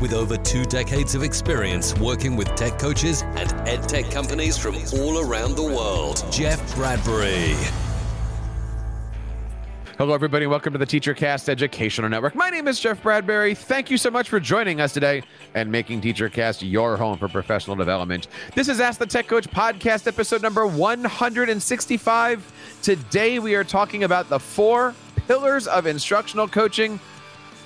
with over two decades of experience working with tech coaches and ed tech companies from all around the world, Jeff Bradbury. Hello, everybody, welcome to the TeacherCast Educational Network. My name is Jeff Bradbury. Thank you so much for joining us today and making TeacherCast your home for professional development. This is Ask the Tech Coach podcast, episode number 165. Today, we are talking about the four pillars of instructional coaching.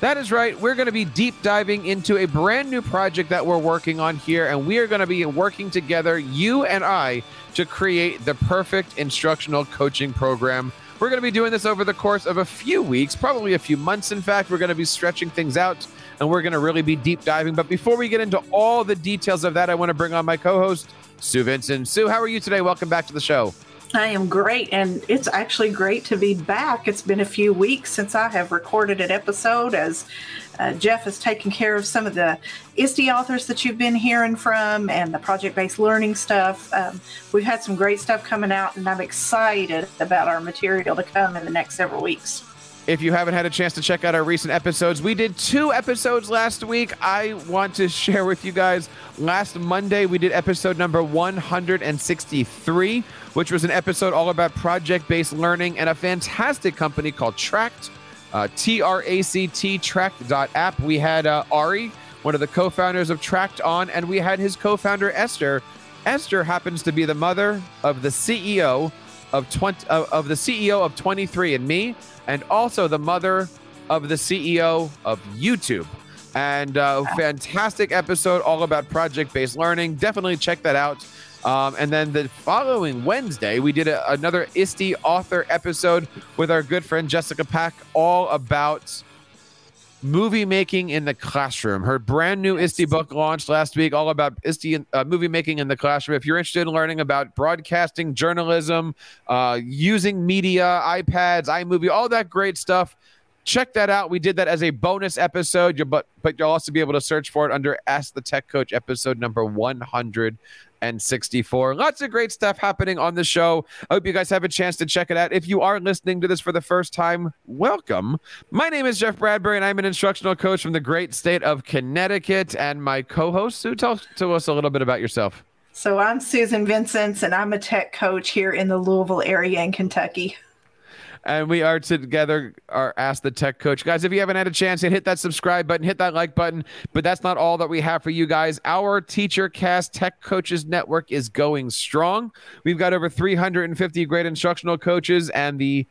That is right. We're going to be deep diving into a brand new project that we're working on here, and we are going to be working together, you and I, to create the perfect instructional coaching program we're going to be doing this over the course of a few weeks, probably a few months. In fact, we're going to be stretching things out and we're going to really be deep diving. But before we get into all the details of that, I want to bring on my co host, Sue Vincent. Sue, how are you today? Welcome back to the show. I am great, and it's actually great to be back. It's been a few weeks since I have recorded an episode as uh, Jeff has taken care of some of the ISTE authors that you've been hearing from and the project based learning stuff. Um, we've had some great stuff coming out, and I'm excited about our material to come in the next several weeks. If you haven't had a chance to check out our recent episodes, we did two episodes last week. I want to share with you guys. Last Monday, we did episode number 163, which was an episode all about project based learning and a fantastic company called Tract, uh, T R A C T, Tract.app. We had uh, Ari, one of the co founders of Tract, on, and we had his co founder, Esther. Esther happens to be the mother of the CEO of 20 uh, of the CEO of 23andMe and also the mother of the CEO of YouTube. And uh, fantastic episode all about project based learning. Definitely check that out. Um, and then the following Wednesday, we did a, another ISTE author episode with our good friend Jessica Pack, all about movie making in the classroom. Her brand new ISTE book launched last week, all about ISTE uh, movie making in the classroom. If you're interested in learning about broadcasting, journalism, uh, using media, iPads, iMovie, all that great stuff, check that out. We did that as a bonus episode, but but you'll also be able to search for it under Ask the Tech Coach episode number 100 and 64. Lots of great stuff happening on the show. I hope you guys have a chance to check it out. If you are listening to this for the first time, welcome. My name is Jeff Bradbury, and I'm an instructional coach from the great state of Connecticut. And my co host, Sue, tell to us a little bit about yourself. So, I'm Susan Vincent, and I'm a tech coach here in the Louisville area in Kentucky and we are together are ask the tech coach. Guys if you haven't had a chance hit that subscribe button hit that like button. But that's not all that we have for you guys. Our teacher cast tech coaches network is going strong. We've got over 350 great instructional coaches and the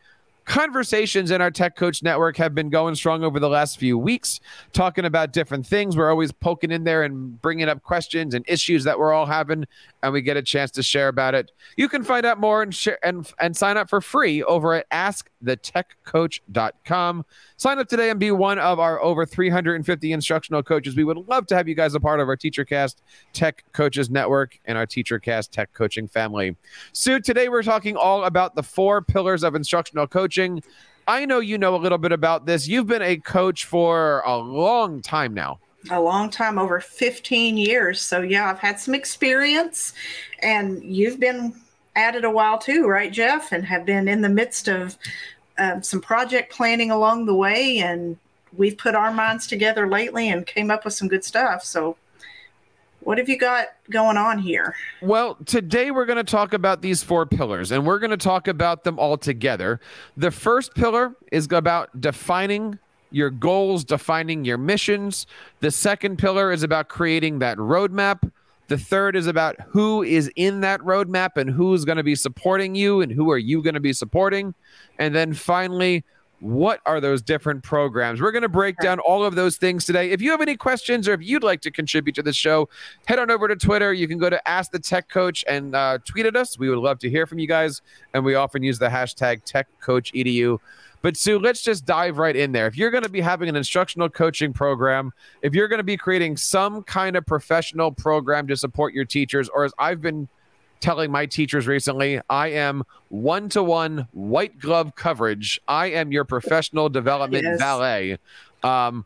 conversations in our Tech Coach Network have been going strong over the last few weeks, talking about different things. We're always poking in there and bringing up questions and issues that we're all having, and we get a chance to share about it. You can find out more and share and, and sign up for free over at askthetechcoach.com. Sign up today and be one of our over 350 instructional coaches. We would love to have you guys a part of our TeacherCast Tech Coaches Network and our TeacherCast Tech Coaching family. So today we're talking all about the four pillars of instructional coaching. I know you know a little bit about this. You've been a coach for a long time now. A long time, over 15 years. So, yeah, I've had some experience, and you've been at it a while too, right, Jeff? And have been in the midst of um, some project planning along the way. And we've put our minds together lately and came up with some good stuff. So, what have you got going on here? Well, today we're going to talk about these four pillars and we're going to talk about them all together. The first pillar is about defining your goals, defining your missions. The second pillar is about creating that roadmap. The third is about who is in that roadmap and who's going to be supporting you and who are you going to be supporting. And then finally, what are those different programs? We're going to break down all of those things today. If you have any questions or if you'd like to contribute to the show, head on over to Twitter. You can go to Ask the Tech Coach and uh, tweet at us. We would love to hear from you guys. And we often use the hashtag TechCoachEDU. But Sue, let's just dive right in there. If you're going to be having an instructional coaching program, if you're going to be creating some kind of professional program to support your teachers, or as I've been telling my teachers recently, I am one to one white glove coverage. I am your professional development yes. valet. Um,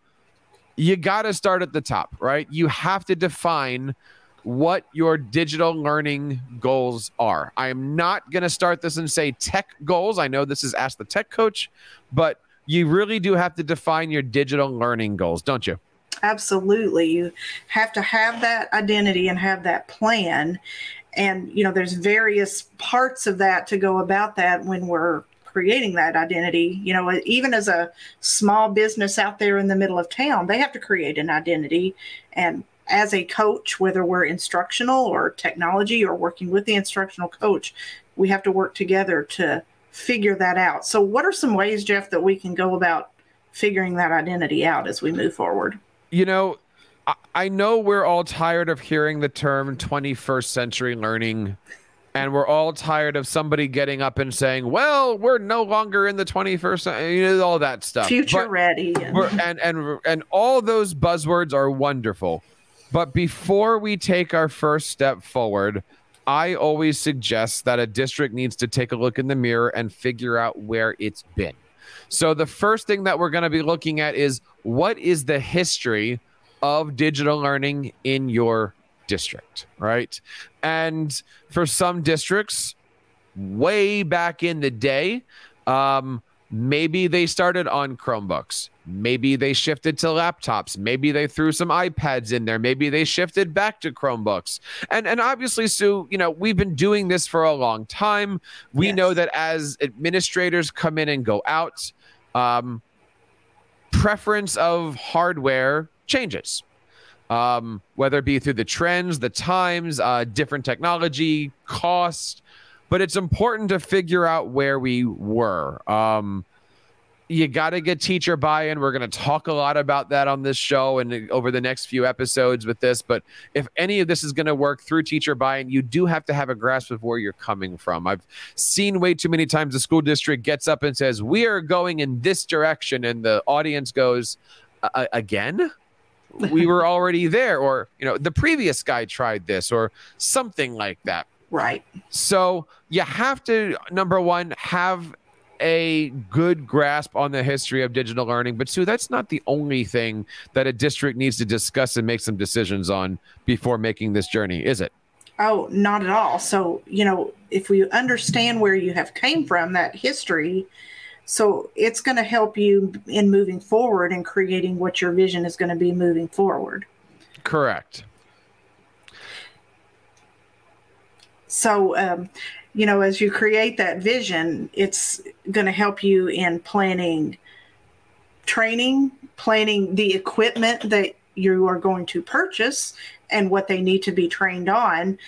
you got to start at the top, right? You have to define what your digital learning goals are. I am not going to start this and say tech goals. I know this is Ask the Tech Coach, but you really do have to define your digital learning goals, don't you? Absolutely. You have to have that identity and have that plan. And, you know, there's various parts of that to go about that when we're creating that identity. You know, even as a small business out there in the middle of town, they have to create an identity. And as a coach, whether we're instructional or technology or working with the instructional coach, we have to work together to figure that out. So, what are some ways, Jeff, that we can go about figuring that identity out as we move forward? You know, I know we're all tired of hearing the term 21st century learning and we're all tired of somebody getting up and saying, "Well, we're no longer in the 21st century," you know, all that stuff. Future but ready, and and and all those buzzwords are wonderful, but before we take our first step forward, I always suggest that a district needs to take a look in the mirror and figure out where it's been. So the first thing that we're going to be looking at is what is the history of digital learning in your district, right? And for some districts, way back in the day, um, maybe they started on Chromebooks. Maybe they shifted to laptops. Maybe they threw some iPads in there. Maybe they shifted back to Chromebooks. And and obviously, Sue, you know, we've been doing this for a long time. We yes. know that as administrators come in and go out, um, preference of hardware changes um, whether it be through the trends, the times, uh, different technology, cost. But it's important to figure out where we were. Um, you got to get teacher buy-in. We're going to talk a lot about that on this show and over the next few episodes with this. But if any of this is going to work through teacher buy-in, you do have to have a grasp of where you're coming from. I've seen way too many times the school district gets up and says, "We are going in this direction," and the audience goes, "Again." we were already there or you know the previous guy tried this or something like that right so you have to number one have a good grasp on the history of digital learning but sue that's not the only thing that a district needs to discuss and make some decisions on before making this journey is it oh not at all so you know if we understand where you have came from that history so it's going to help you in moving forward and creating what your vision is going to be moving forward. Correct. So, um, you know, as you create that vision, it's going to help you in planning training, planning the equipment that you are going to purchase and what they need to be trained on.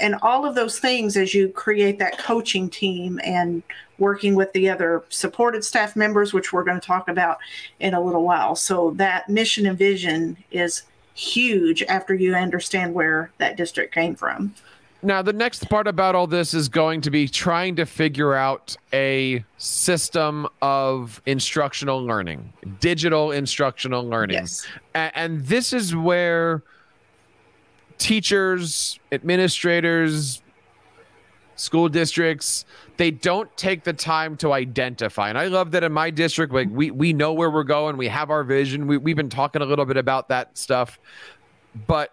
And all of those things as you create that coaching team and working with the other supported staff members, which we're going to talk about in a little while. So that mission and vision is huge after you understand where that district came from. Now, the next part about all this is going to be trying to figure out a system of instructional learning, digital instructional learning. Yes. And this is where teachers, administrators, school districts they don't take the time to identify and i love that in my district like we we know where we're going we have our vision we, we've been talking a little bit about that stuff but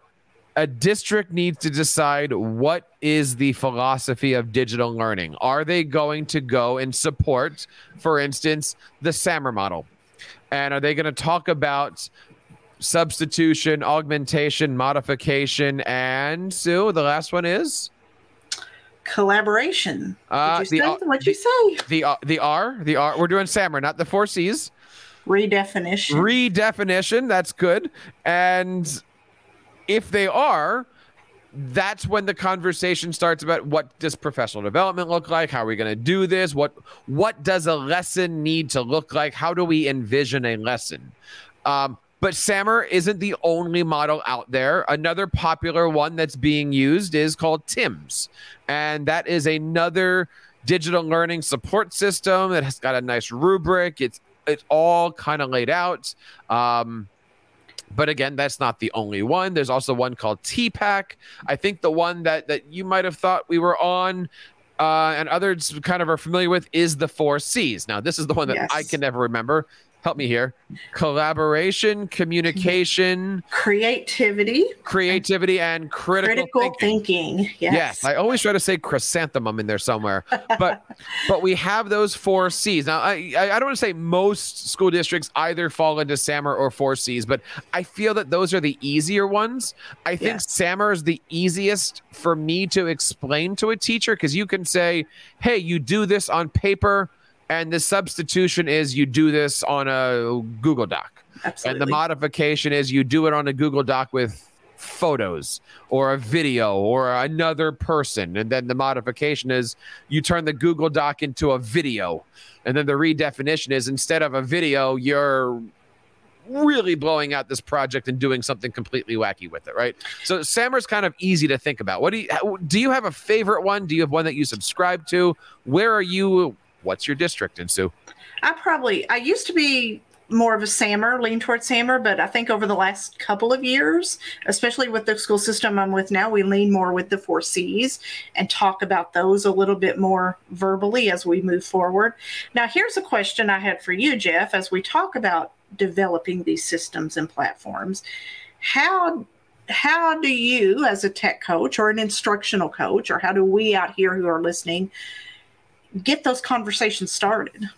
a district needs to decide what is the philosophy of digital learning are they going to go and support for instance the samr model and are they going to talk about substitution augmentation modification and sue the last one is collaboration. Uh, you the, what you say? The uh, the R, the R. We're doing SAMR, not the four C's. Redefinition. Redefinition. That's good. And if they are, that's when the conversation starts about what does professional development look like how are we going to do this what what does a lesson need to look like how do we envision a lesson um, but SAMR isn't the only model out there. Another popular one that's being used is called TIMS. And that is another digital learning support system that has got a nice rubric. It's it's all kind of laid out. Um, But again, that's not the only one. There's also one called TPACK. I think the one that that you might have thought we were on uh, and others kind of are familiar with is the four C's. Now, this is the one that yes. I can never remember help me here collaboration communication creativity creativity and critical, critical thinking, thinking. Yes. yes i always try to say chrysanthemum in there somewhere but but we have those four c's now i i don't want to say most school districts either fall into samr or four c's but i feel that those are the easier ones i think yes. samr is the easiest for me to explain to a teacher because you can say hey you do this on paper and the substitution is you do this on a Google Doc. Absolutely. And the modification is you do it on a Google Doc with photos or a video or another person. And then the modification is you turn the Google Doc into a video. And then the redefinition is instead of a video, you're really blowing out this project and doing something completely wacky with it, right? So SAMR's kind of easy to think about. What do you do you have a favorite one? Do you have one that you subscribe to? Where are you what's your district and Sue? I probably I used to be more of a SAMR, lean towards SAMR, but I think over the last couple of years, especially with the school system I'm with now, we lean more with the four C's and talk about those a little bit more verbally as we move forward. Now, here's a question I had for you, Jeff, as we talk about developing these systems and platforms. How how do you as a tech coach or an instructional coach or how do we out here who are listening get those conversations started?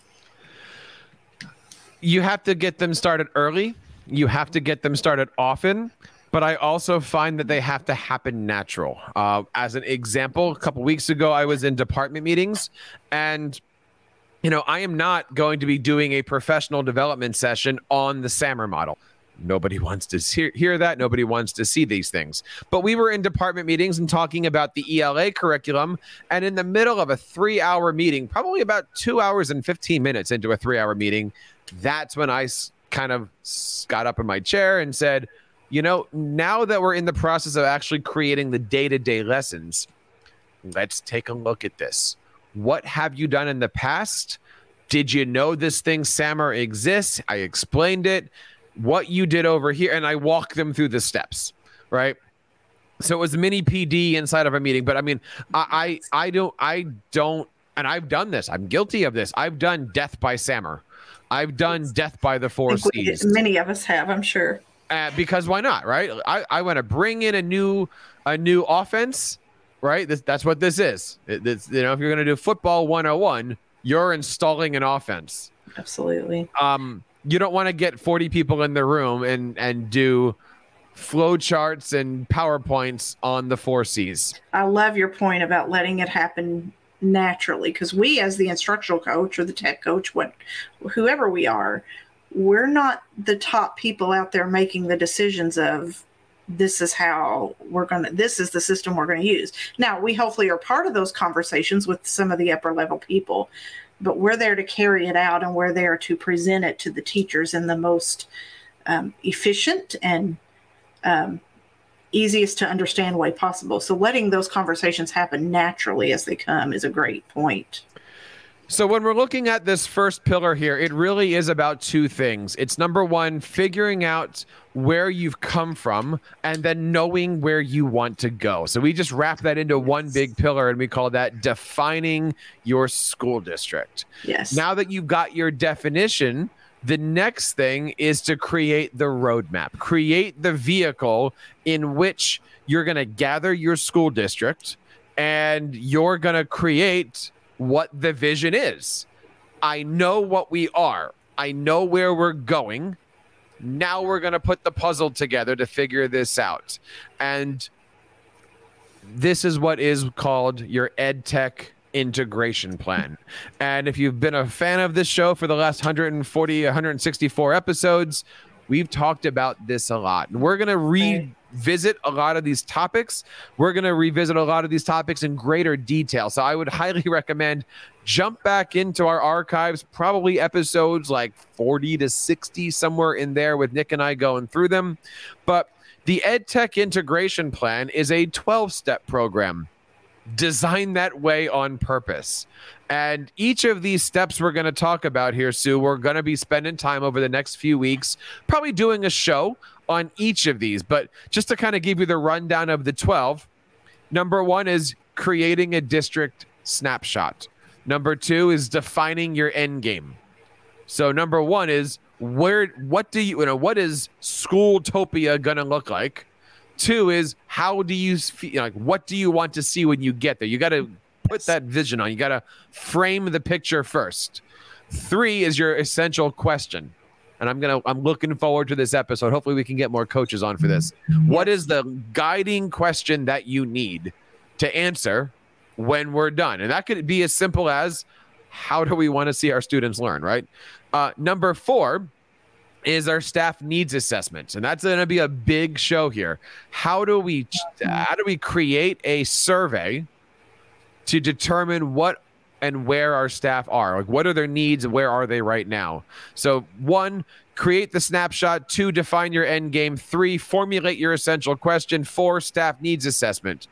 You have to get them started early. You have to get them started often but I also find that they have to happen natural. Uh, as an example, a couple weeks ago, I was in department meetings, and you know, I am not going to be doing a professional development session on the SAMR model. Nobody wants to hear, hear that. Nobody wants to see these things. But we were in department meetings and talking about the ELA curriculum. And in the middle of a three hour meeting, probably about two hours and 15 minutes into a three hour meeting, that's when I kind of got up in my chair and said, you know, now that we're in the process of actually creating the day to day lessons, let's take a look at this. What have you done in the past? Did you know this thing, SAMR, exists? I explained it what you did over here, and I walk them through the steps, right? So it was mini PD inside of a meeting, but I mean, I, I, I don't, I don't, and I've done this. I'm guilty of this. I've done death by SAMR. I've done death by the four C's. Many of us have, I'm sure. Uh, because why not, right? I, I want to bring in a new, a new offense, right? This, that's what this is. It, this, you know, if you're going to do football 101, you're installing an offense. Absolutely. Um, you don't want to get 40 people in the room and and do flow charts and powerpoints on the four c's. I love your point about letting it happen naturally because we as the instructional coach or the tech coach what whoever we are we're not the top people out there making the decisions of this is how we're going to this is the system we're going to use. Now we hopefully are part of those conversations with some of the upper level people but we're there to carry it out and we're there to present it to the teachers in the most um, efficient and um, easiest to understand way possible. So letting those conversations happen naturally as they come is a great point. So, when we're looking at this first pillar here, it really is about two things. It's number one, figuring out where you've come from and then knowing where you want to go. So, we just wrap that into one big pillar and we call that defining your school district. Yes. Now that you've got your definition, the next thing is to create the roadmap, create the vehicle in which you're going to gather your school district and you're going to create what the vision is. I know what we are. I know where we're going. Now we're going to put the puzzle together to figure this out. And this is what is called your ed tech integration plan. And if you've been a fan of this show for the last 140, 164 episodes, we've talked about this a lot. And we're going to read visit a lot of these topics. We're going to revisit a lot of these topics in greater detail. So I would highly recommend jump back into our archives, probably episodes like 40 to 60, somewhere in there with Nick and I going through them. But the EdTech integration plan is a 12 step program. design that way on purpose. And each of these steps we're going to talk about here, Sue, we're going to be spending time over the next few weeks, probably doing a show on each of these. But just to kind of give you the rundown of the 12, number one is creating a district snapshot. Number two is defining your end game. So number one is where what do you, you know what is Schooltopia gonna look like? Two is how do you feel like what do you want to see when you get there? You got to put that vision on. You got to frame the picture first. Three is your essential question. And I'm to I'm looking forward to this episode. Hopefully we can get more coaches on for this. What is the guiding question that you need to answer when we're done? And that could be as simple as how do we want to see our students learn, right? Uh, number 4 is our staff needs assessment and that's going to be a big show here how do we how do we create a survey to determine what and where our staff are. Like what are their needs? And where are they right now? So one create the snapshot. Two define your end game. Three formulate your essential question. Four staff needs assessment.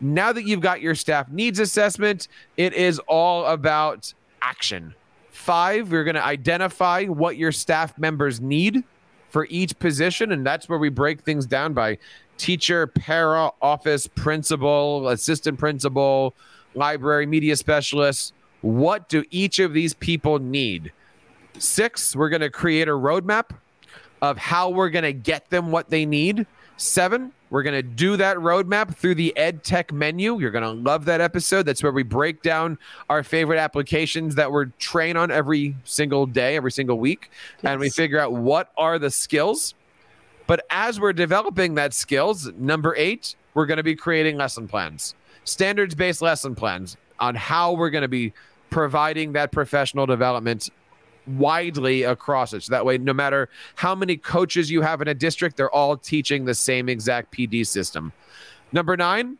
Now that you've got your staff needs assessment it is all about action. Five, we're going to identify what your staff members need for each position. And that's where we break things down by teacher, para, office, principal, assistant principal, library, media specialist. What do each of these people need? Six, we're going to create a roadmap of how we're going to get them what they need. Seven, we're going to do that roadmap through the Ed Tech menu. You're going to love that episode. That's where we break down our favorite applications that we're trained on every single day, every single week. Yes. And we figure out what are the skills. But as we're developing that skills, number eight, we're going to be creating lesson plans, standards based lesson plans on how we're going to be providing that professional development widely across it. So that way, no matter how many coaches you have in a district, they're all teaching the same exact PD system. Number nine,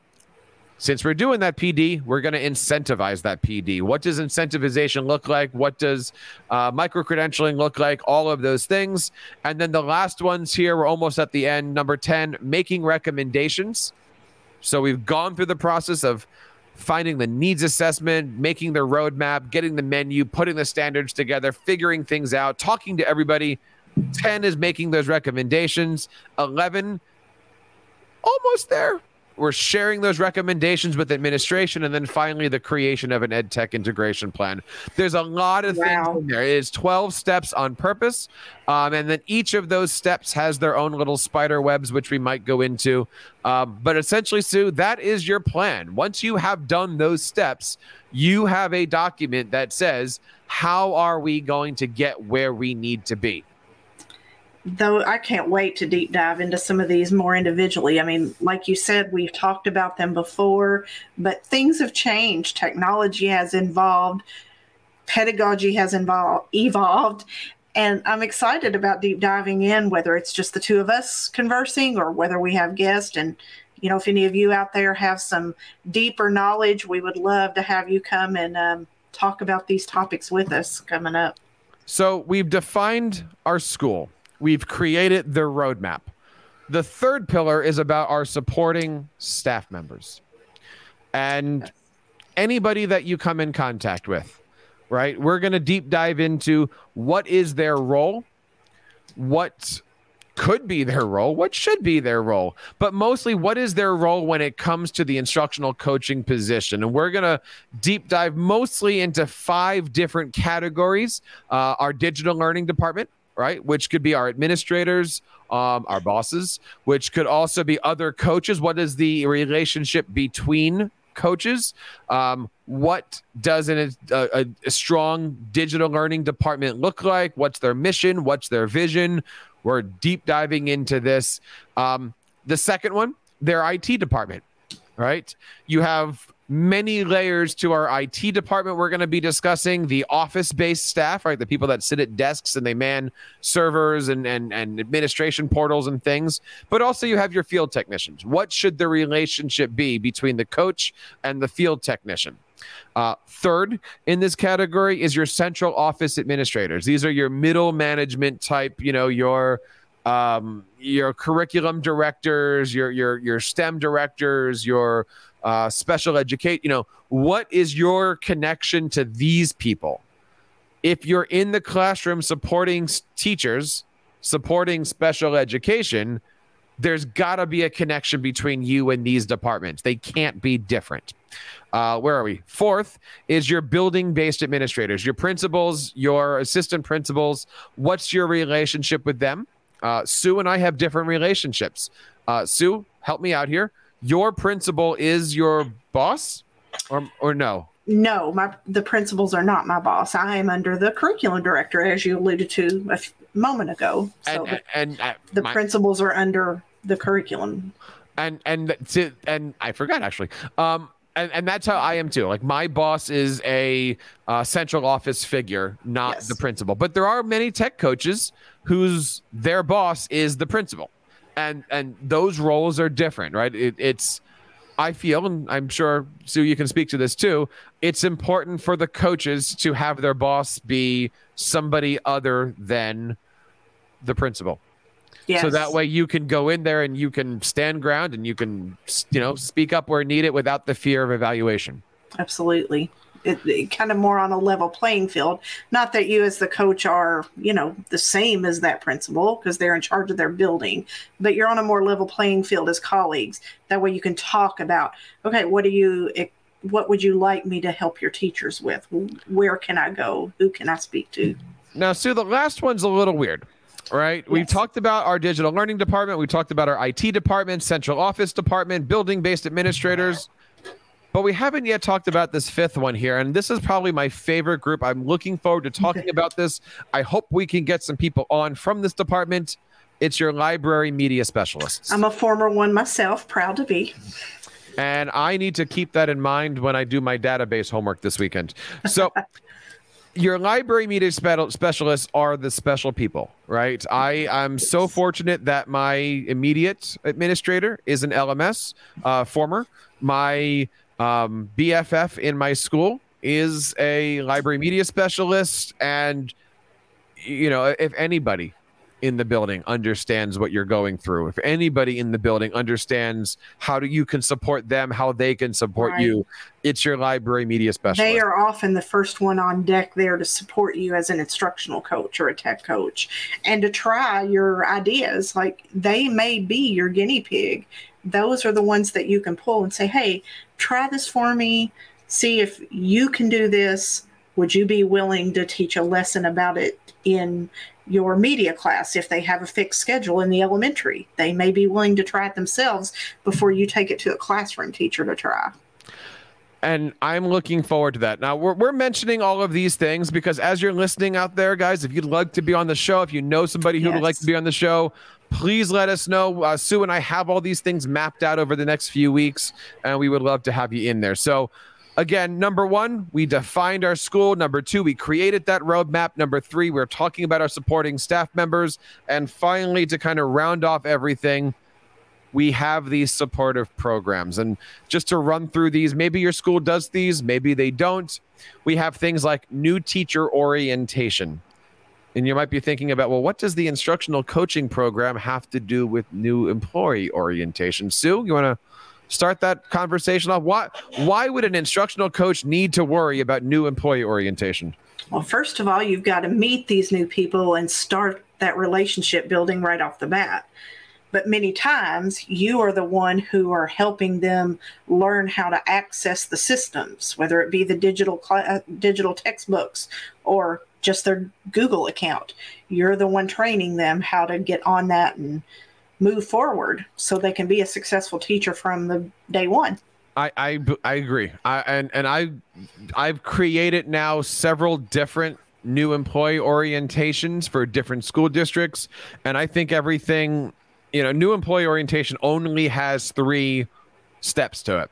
since we're doing that PD, we're going to incentivize that PD. What does incentivization look like? What does uh, micro credentialing look like? All of those things. And then the last ones here, we're almost at the end. Number 10, making recommendations. So we've gone through the process of finding the needs assessment, making the roadmap, getting the menu, putting the standards together, figuring things out, talking to everybody. 10 is making those recommendations. 11, almost there we're sharing those recommendations with administration and then finally the creation of an ed tech integration plan. There's a lot of wow. things in there. It is 12 steps on purpose um, and then each of those steps has their own little spider webs which we might go into. Um, but essentially sue that is your plan. Once you have done those steps you have a document that says how are we going to get where we need to be though I can't wait to deep dive into some of these more individually. I mean, like you said, we've talked about them before, but things have changed. Technology has evolved, pedagogy has involved, evolved, and I'm excited about deep diving in, whether it's just the two of us conversing or whether we have guests. And, you know, if any of you out there have some deeper knowledge, we would love to have you come and um, talk about these topics with us coming up. So we've defined our school We've created the roadmap. The third pillar is about our supporting staff members and anybody that you come in contact with, right? We're going to deep dive into what is their role, what could be their role, what should be their role, but mostly what is their role when it comes to the instructional coaching position. And we're going to deep dive mostly into five different categories uh, our digital learning department, right? Which could be our administrators, um, our bosses, which could also be other coaches. What is the relationship between coaches? Um, what does an, a, a, strong digital learning department look like? What's their mission? What's their vision? We're deep diving into this. Um, the second one, their IT department, right? You have many layers to our IT department. We're going to be discussing the office based staff, right? The people that sit at desks and they man servers and, and, and administration portals and things. But also, you have your field technicians. What should the relationship be between the coach and the field technician? Uh, third in this category is your central office administrators. These are your middle management type, you know, your um, your curriculum directors, your your your STEM directors, your uh, special educate. You know, what is your connection to these people? If you're in the classroom supporting teachers, supporting special education, there's got to be a connection between you and these departments. They can't be different. Uh, where are we? Fourth is your building based administrators, your principals, your assistant principals. What's your relationship with them? Uh, Sue and I have different relationships. Uh, Sue, help me out here. Your principal is your boss, or or no? No, my the principals are not my boss. I am under the curriculum director, as you alluded to a f- moment ago. So And the, and, uh, the my- principals are under the curriculum. and and to, and I forgot actually. Um, and, and that's how I am too. Like my boss is a uh, central office figure, not Yes. the principal. But there are many tech coaches whose their boss is the principal, and and those roles are different, right? It, it's I feel, and I'm sure Sue, you can speak to this too. It's important for the coaches to have their boss be somebody other than the principal Yes. so that way you can go in there and you can stand ground and you can you know speak up where needed without the fear of evaluation Absolutely. It, it kind of more on a level playing field. Not that you, as the coach, are you know the same as that principal because they're in charge of their building, but you're on a more level playing field as colleagues. That way, you can talk about okay, what do you, what would you like me to help your teachers with? Where can I go? Who can I speak to? now sue the last one's a little weird right we've talked about our digital learning department we talked about our it department central office department building based administrators but we haven't yet talked about this fifth one here and this is probably my favorite group i'm looking forward to talking about this i hope we can get some people on from this department it's your library media specialists I'm a former one myself, proud to be. And I need to keep that in mind when I do my database homework this weekend. So, your library media spe- specialists are the special people, right? I I'm so fortunate that my immediate administrator is an LMS uh, former. My um, BFF in my school is a library media specialist, and you know, if anybody in the building understands what you're going through, if anybody in the building understands how do you can support them, how they can support Right. you, it's your library media specialist. They are often the first one on deck there to support you as an instructional coach or a tech coach and to try your ideas. Like they may be your guinea pig. Those are the ones that you can pull and say, hey, try this for me. See if you can do this. Would you be willing to teach a lesson about it in your media class if they have a fixed schedule in the elementary? They may be willing to try it themselves before you take it to a classroom teacher to try. and I'm looking forward to that. Now we're we're mentioning all of these things because as you're listening out there, guys, if you'd like to be on the show, if you know somebody who would like to be on the show, please let us know. Uh, Sue and I have all these things mapped out over the next few weeks, and we would love to have you in there. So. Again, number one, we defined our school. Number two, we created that roadmap. Number three, we're talking about our supporting staff members. And finally, to kind of round off everything, we have these supportive programs. And just to run through these, maybe your school does these, maybe they don't. We have things like new teacher orientation. And you might be thinking about, well, what does the instructional coaching program have to do with new employee orientation? Sue, you want to start that conversation off? Why, why would an instructional coach need to worry about new employee orientation? Well, first of all, you've got to meet these new people and start that relationship building right off the bat. But many times you are the one who are helping them learn how to access the systems, whether it be the digital cla- uh, digital textbooks or just their Google account. You're the one training them how to get on that and move forward so they can be a successful teacher from the day one. I, I I agree. I and and I I've created now several different new employee orientations for different school districts, and I think everything, you know, new employee orientation only has three steps to it.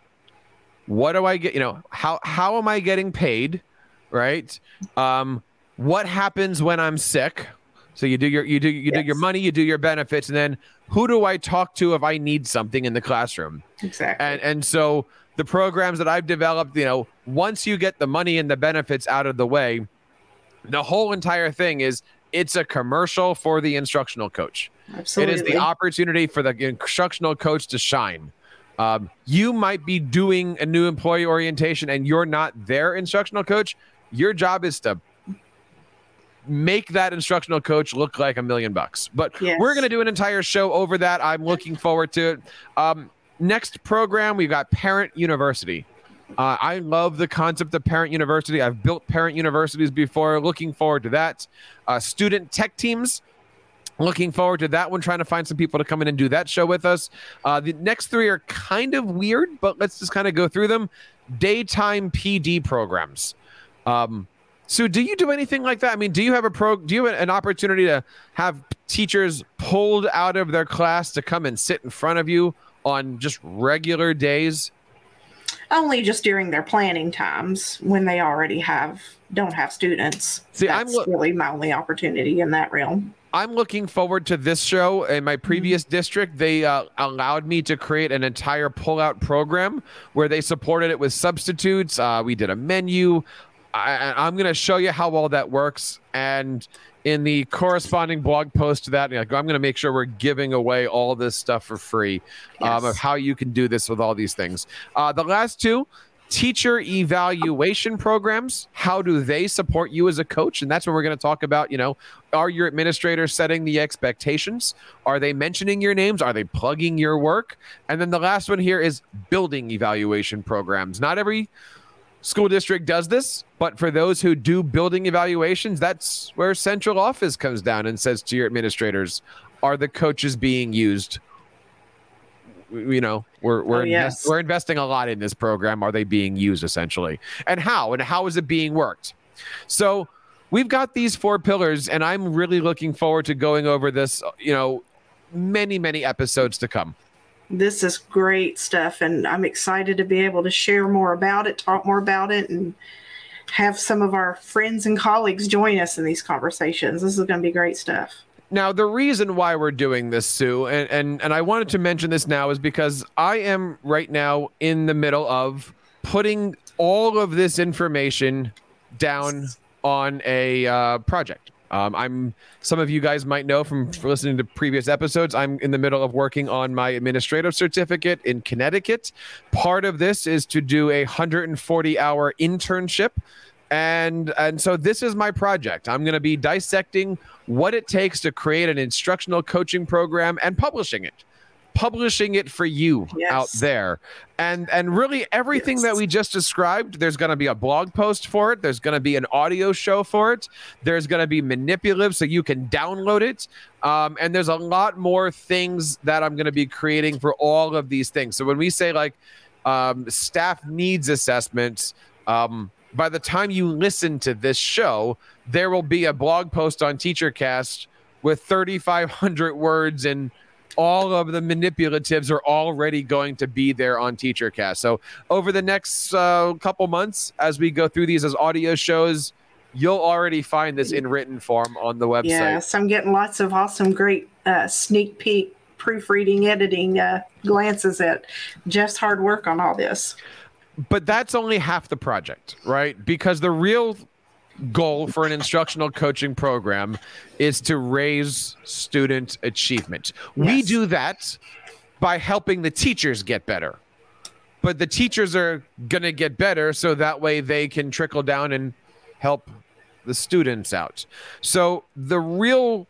What do I get? You know, how how am I getting paid? Right. Um, what happens when I'm sick? So you do your you do you do your money, you do your benefits, and then who do I talk to if I need something in the classroom? Exactly. and and so the programs that I've developed, you know, once you get the money and the benefits out of the way, the whole entire thing is it's a commercial for the instructional coach. Absolutely. It is the opportunity for the instructional coach to shine. Um, you might be doing a new employee orientation and you're not their instructional coach. Your job is to make that instructional coach look like a million bucks. But Yes. we're going to do an entire show over that. I'm looking forward to it. Um, next program, we've got Parent University. Uh, I love the concept of Parent University. I've built parent universities before. Looking forward to that. Uh, student tech teams. Looking forward to that one. Trying to find some people to come in and do that show with us. Uh, the next three are kind of weird, but let's just kind of go through them. Daytime PD programs. Um, so, do you do anything like that? I mean, do you have a pro? Do you have an opportunity to have teachers pulled out of their class to come and sit in front of you on just regular days? Only just during their planning times when they already have don't have students. See, I'm lo- really my only opportunity in that realm. I'm looking forward to this show. In my previous district, they uh, allowed me to create an entire pull-out program where they supported it with substitutes. Uh, we did a menu. I, I'm going to show you how all that works, and in the corresponding blog post to that, I'm going to make sure we're giving away all this stuff for free um, of how you can do this with all these things. Uh, the last two. Teacher evaluation programs. How do they support you as a coach? And that's what we're going to talk about. You know, are your administrators setting the expectations? Are they mentioning your names? Are they plugging your work? And then the last one here is building evaluation programs. Not every school district does this, but for those who do building evaluations, that's where central office comes down and says to your administrators, are the coaches being used? You know, we're we're Oh, invest- we're investing a lot in this program. Are they being used essentially, and how? And how is it being worked? So we've got these four pillars, and I'm really looking forward to going over this. You know, many many episodes to come. This is great stuff, and I'm excited to be able to share more about it, talk more about it, and have some of our friends and colleagues join us in these conversations. This is going to be great stuff. Now, the reason why we're doing this, Sue, and, and, and I wanted to mention this now is because I am right now in the middle of putting all of this information down on a uh, project. Um, I'm some of you guys might know from listening to previous episodes. I'm in the middle of working on my administrative certificate in Connecticut. Part of this is to do a 140 hour internship and and so this is my project i'm going to be dissecting what it takes to create an instructional coaching program and publishing it publishing it for you Yes. out there. And and really everything Yes. that we just described there's going to be a blog post for it. There's going to be an audio show for it. There's going to be manipulative so you can download it. Um, and there's a lot more things that i'm going to be creating for all of these things. So when we say like um, staff needs assessments um, by the time you listen to this show, there will be a blog post on TeacherCast with 3,500 words, and all of the manipulatives are already going to be there on TeacherCast. So, over the next uh, couple months, as we go through these as audio shows, you'll already find this in written form on the website. Yes, I'm getting lots of awesome, great uh, sneak peek proofreading, editing uh, glances at Jeff's hard work on all this. but that's only half the project, right? Because the real goal for an instructional coaching program is to raise student achievement. We do that by helping the teachers get better. But the teachers are going to get better so that way they can trickle down and help the students out. So the real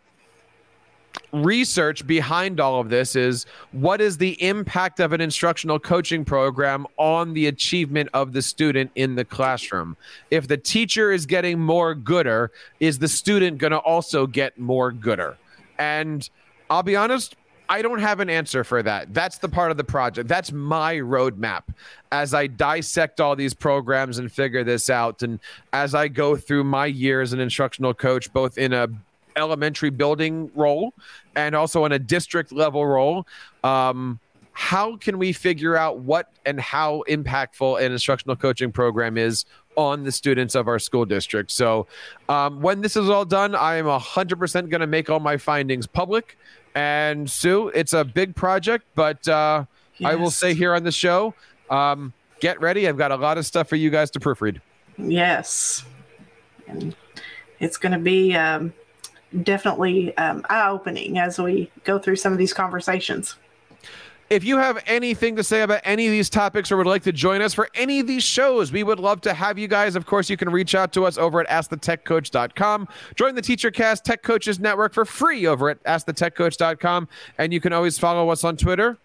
research behind all of this is what is the impact of an instructional coaching program on the achievement of the student in the classroom? If the teacher is getting more gooder is the student going to also get more gooder? And i'll be honest i don't have an answer for that. That's the part of the project. That's my roadmap. As i dissect all these programs and figure this out and as i go through my year as an instructional coach both in a elementary building role and also in a district level role. Um, how can we figure out what and how impactful an instructional coaching program is on the students of our school district? So um, when this is all done i am 100% going to make all my findings public. And sue it's a big project but uh, i will say here on the show um, get ready. I've got a lot of stuff for you guys to proofread. Yes. And it's going to be um, definitely um, eye opening as we go through some of these conversations. If you have anything to say about any of these topics or would like to join us for any of these shows, we would love to have you guys. Of course, you can reach out to us over at AskTheTechCoach.com. Join the TeacherCast Tech Coaches Network for free over at AskTheTechCoach.com. And you can always follow us on Twitter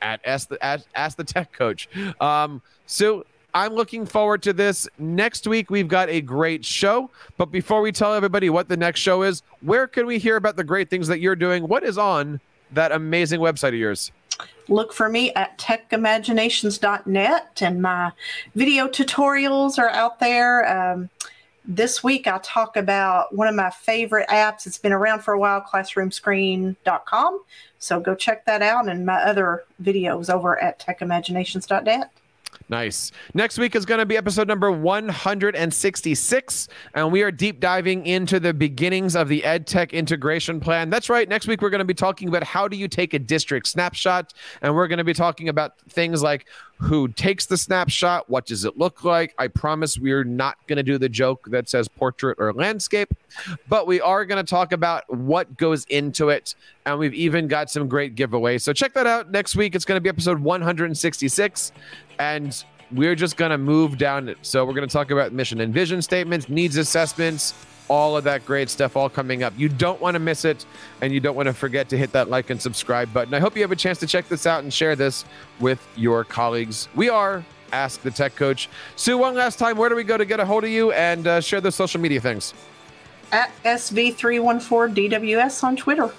at Ask the, Ask the Tech Coach. Um, so I'm looking forward to this. Next week, we've got a great show. But before we tell everybody what the next show is, where can we hear about the great things that you're doing? What is on that amazing website of yours? Look for me at techimaginations.net, and my video tutorials are out there. Um, this week, I talk about one of my favorite apps. It's been around for a while, classroomscreen.com. So go check that out, and my other videos over at techimaginations.net. Nice. Next week is going to be episode number 166, and we are deep diving into the beginnings of the EdTech integration plan. That's right. Next week, we're going to be talking about how do you take a district snapshot, and we're going to be talking about things like who takes the snapshot, what does it look like. I promise we're not going to do the joke that says portrait or landscape, but we are going to talk about what goes into it, and we've even got some great giveaways. So check that out next week. It's going to be episode 166 and we're just going to move down. So we're going to talk about mission and vision statements, needs assessments, all of that great stuff all coming up. You don't want to miss it, and you don't want to forget to hit that like and subscribe button. I hope you have a chance to check this out and share this with your colleagues. We are Ask the Tech Coach. Sue, one last time, where do we go to get a hold of you and uh, share the social media things? At SV314DWS on Twitter.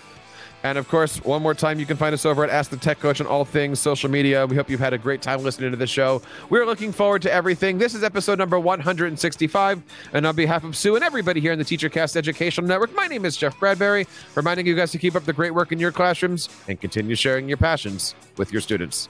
And of course, one more time, you can find us over at Ask the Tech Coach on all things social media. We hope you've had a great time listening to the show. We're looking forward to everything. This is episode number 165. And on behalf of Sue and everybody here in the TeacherCast Educational Network, my name is Jeff Bradbury, reminding you guys to keep up the great work in your classrooms and continue sharing your passions with your students.